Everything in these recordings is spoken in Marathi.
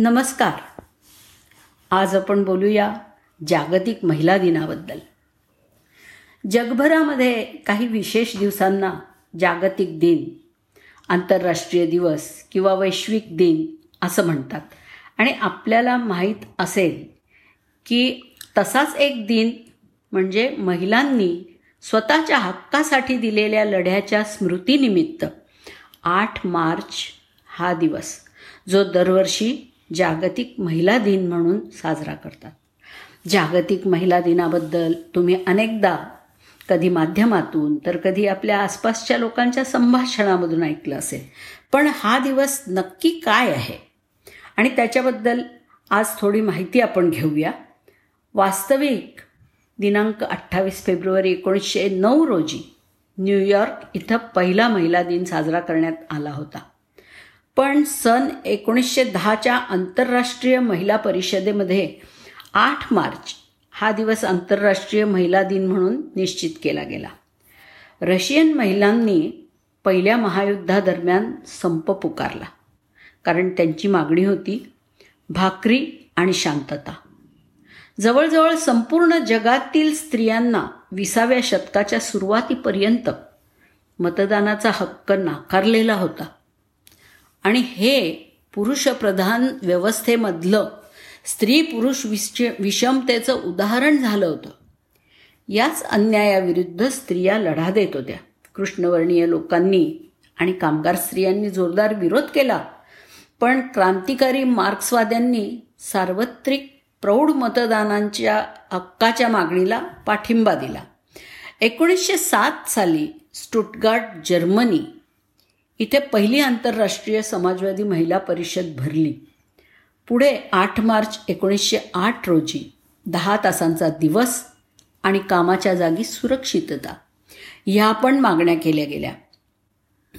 नमस्कार. आज आपण बोलूया जागतिक महिला दिनाबद्दल. जगभरामध्ये काही विशेष दिवसांना जागतिक दिन आंतरराष्ट्रीय दिवस किंवा वैश्विक दिन असं म्हणतात. आणि आपल्याला माहीत असेल की तसाच एक दिन म्हणजे महिलांनी स्वतःच्या हक्कासाठी दिलेल्या लढ्याच्या स्मृतीनिमित्त आठ मार्च हा दिवस जो दरवर्षी जागतिक महिला दिन म्हणून साजरा करतात. जागतिक महिला दिनाबद्दल तुम्ही अनेकदा कधी माध्यमातून तर कधी आपल्या आसपासच्या लोकांच्या संभाषणामधून ऐकलं असेल. पण हा दिवस नक्की काय आहे? आणि त्याच्याबद्दल आज थोडी माहिती आपण घेऊया. वास्तविक दिनांक अठ्ठावीस फेब्रुवारी एकोणीसशे नऊ रोजी न्यूयॉर्क इथं पहिला महिला दिन साजरा करण्यात आला होता. पण सन एकोणीसशे दहाच्या आंतरराष्ट्रीय महिला परिषदेमध्ये आठ मार्च हा दिवस आंतरराष्ट्रीय महिला दिन म्हणून निश्चित केला गेला. रशियन महिलांनी पहिल्या महायुद्धादरम्यान संप पुकारला. कारण त्यांची मागणी होती भाकरी आणि शांतता. जवळजवळ संपूर्ण जगातील स्त्रियांना विसाव्या शतकाच्या सुरुवातीपर्यंत मतदानाचा हक्क नाकारलेला होता. आणि हे पुरुषप्रधान व्यवस्थेमधलं स्त्री पुरुष विश विषमतेचं उदाहरण झालं होतं. याच अन्यायाविरुद्ध स्त्रिया लढा देत होत्या. कृष्णवर्णीय लोकांनी आणि कामगार स्त्रियांनी जोरदार विरोध केला. पण क्रांतिकारी मार्क्सवाद्यांनी सार्वत्रिक प्रौढ मतदानांच्या हक्काच्या मागणीला पाठिंबा दिला. एकोणीसशे सात साली स्टुटगार्ट जर्मनी इथे पहिली आंतरराष्ट्रीय समाजवादी महिला परिषद भरली. पुढे आठ मार्च एकोणीसशे आठ रोजी दहा तासांचा दिवस आणि कामाच्या जागी सुरक्षितता ह्या पण मागण्या केल्या गेल्या.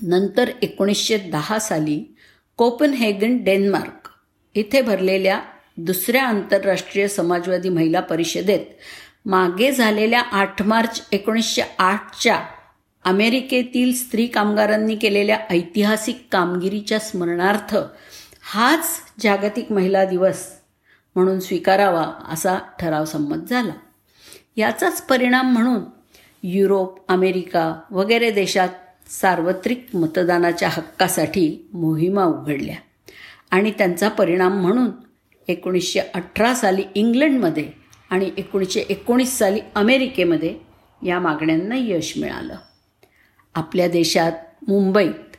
नंतर एकोणीसशे दहा साली कोपनहेगन डेन्मार्क इथे भरलेल्या दुसऱ्या आंतरराष्ट्रीय समाजवादी महिला परिषदेत मागे झालेल्या आठ मार्च एकोणीसशे आठच्या अमेरिकेतील स्त्री कामगारांनी केलेल्या ऐतिहासिक कामगिरीच्या स्मरणार्थ हाच जागतिक महिला दिवस म्हणून स्वीकारावा असा ठराव संमत झाला. याचाच परिणाम म्हणून युरोप अमेरिका वगैरे देशात सार्वत्रिक मतदानाच्या हक्कासाठी मोहिमा उघडल्या आणि त्यांचा परिणाम म्हणून एकोणीसशे अठरा साली इंग्लंडमध्ये आणि एकोणीसशे एकोणीस साली अमेरिकेमध्ये या मागण्यांना यश मिळालं. आपल्या देशात मुंबईत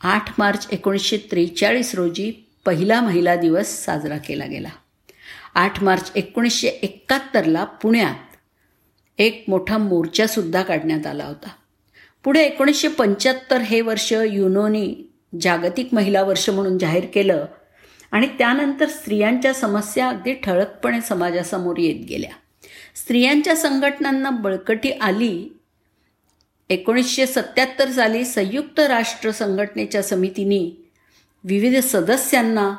आठ मार्च एकोणीसशे त्रेचाळीस रोजी पहिला महिला दिवस साजरा केला गेला. आठ मार्च एकोणीसशे एकाहत्तरला पुण्यात एक मोठा मोर्चासुद्धा काढण्यात आला होता. पुढे एकोणीसशे पंच्याहत्तर हे वर्ष युनोनी जागतिक महिला वर्ष म्हणून जाहीर केलं आणि त्यानंतर स्त्रियांच्या समस्या अगदी ठळकपणे समाजासमोर येत गेल्या. स्त्रियांच्या संघटनांना बळकटी आली एकोणीसशे सत्याहत्तर साली संयुक्त राष्ट्र संघटनेच्या समितीने विविध सदस्यांना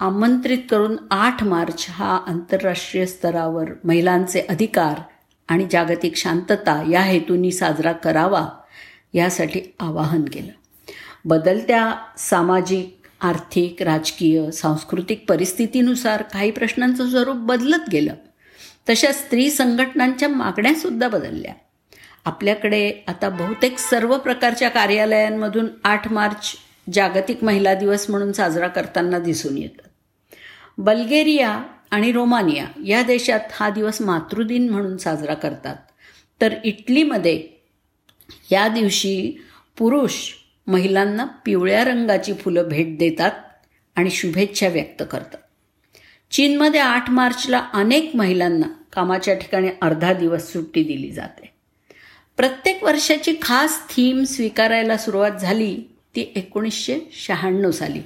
आमंत्रित करून आठ मार्च हा आंतरराष्ट्रीय स्तरावर महिलांचे अधिकार आणि जागतिक शांतता या हेतूंनी साजरा करावा यासाठी आवाहन केलं. बदलत्या सामाजिक आर्थिक राजकीय सांस्कृतिक परिस्थितीनुसार काही प्रश्नांचं स्वरूप बदलत गेलं. तशा स्त्री संघटनांच्या मागण्यासुद्धा बदलल्या. आपल्याकडे आता बहुतेक सर्व प्रकारच्या कार्यालयांमधून आठ मार्च जागतिक महिला दिवस म्हणून साजरा करताना दिसून येतात. बल्गेरिया आणि रोमानिया या देशात हा दिवस मातृदिन म्हणून साजरा करतात. तर इटलीमध्ये या दिवशी पुरुष महिलांना पिवळ्या रंगाची फुलं भेट देतात आणि शुभेच्छा व्यक्त करतात. चीनमध्ये आठ मार्चला अनेक महिलांना कामाच्या ठिकाणी अर्धा दिवस सुट्टी दिली जाते. प्रत्येक वर्षाची खास थीम स्वीकारायला सुरुवात झाली ती एकोणीसशे शहाण्णव साली.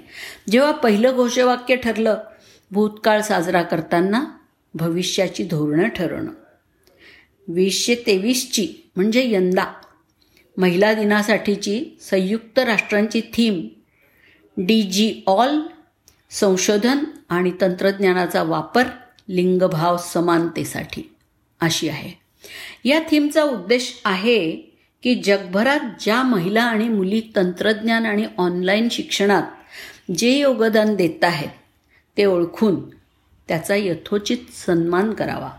जेव्हा पहिलं घोषवाक्य ठरलं भूतकाळ साजरा करताना भविष्याची धोरणं ठरवणं. वीसशे तेवीसची म्हणजे यंदा. महिला दिनासाठीची संयुक्त राष्ट्रांची थीम डी जी ऑल संशोधन आणि तंत्रज्ञानाचा वापर लिंगभाव समानतेसाठी अशी आहे. या थीमचा उद्देश आहे की जगभरात ज्या महिला आणि मुली तंत्रज्ञान आणि ऑनलाईन शिक्षणात जे योगदान देत आहेत ते ओळखून त्याचा यथोचित सन्मान करावा.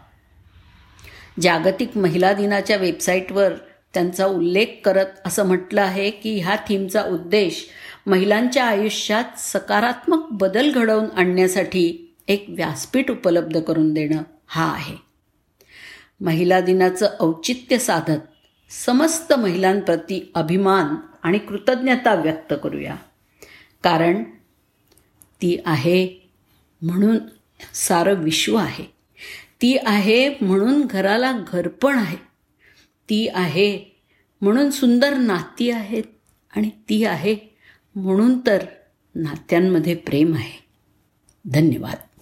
जागतिक महिला दिनाच्या वेबसाईटवर त्यांचा उल्लेख करत असं म्हटलं आहे की ह्या थीमचा उद्देश महिलांच्या आयुष्यात सकारात्मक बदल घडवून आणण्यासाठी एक व्यासपीठ उपलब्ध करून देणं हा आहे. महिला दिनाचं औचित्य साधत समस्त महिलांप्रती अभिमान आणि कृतज्ञता व्यक्त करूया. कारण ती आहे म्हणून सारं विश्व आहे. ती आहे म्हणून घराला घरपण आहे. ती आहे म्हणून सुंदर नाती आहेत आणि ती आहे म्हणून तर नात्यांमध्ये प्रेम आहे. धन्यवाद.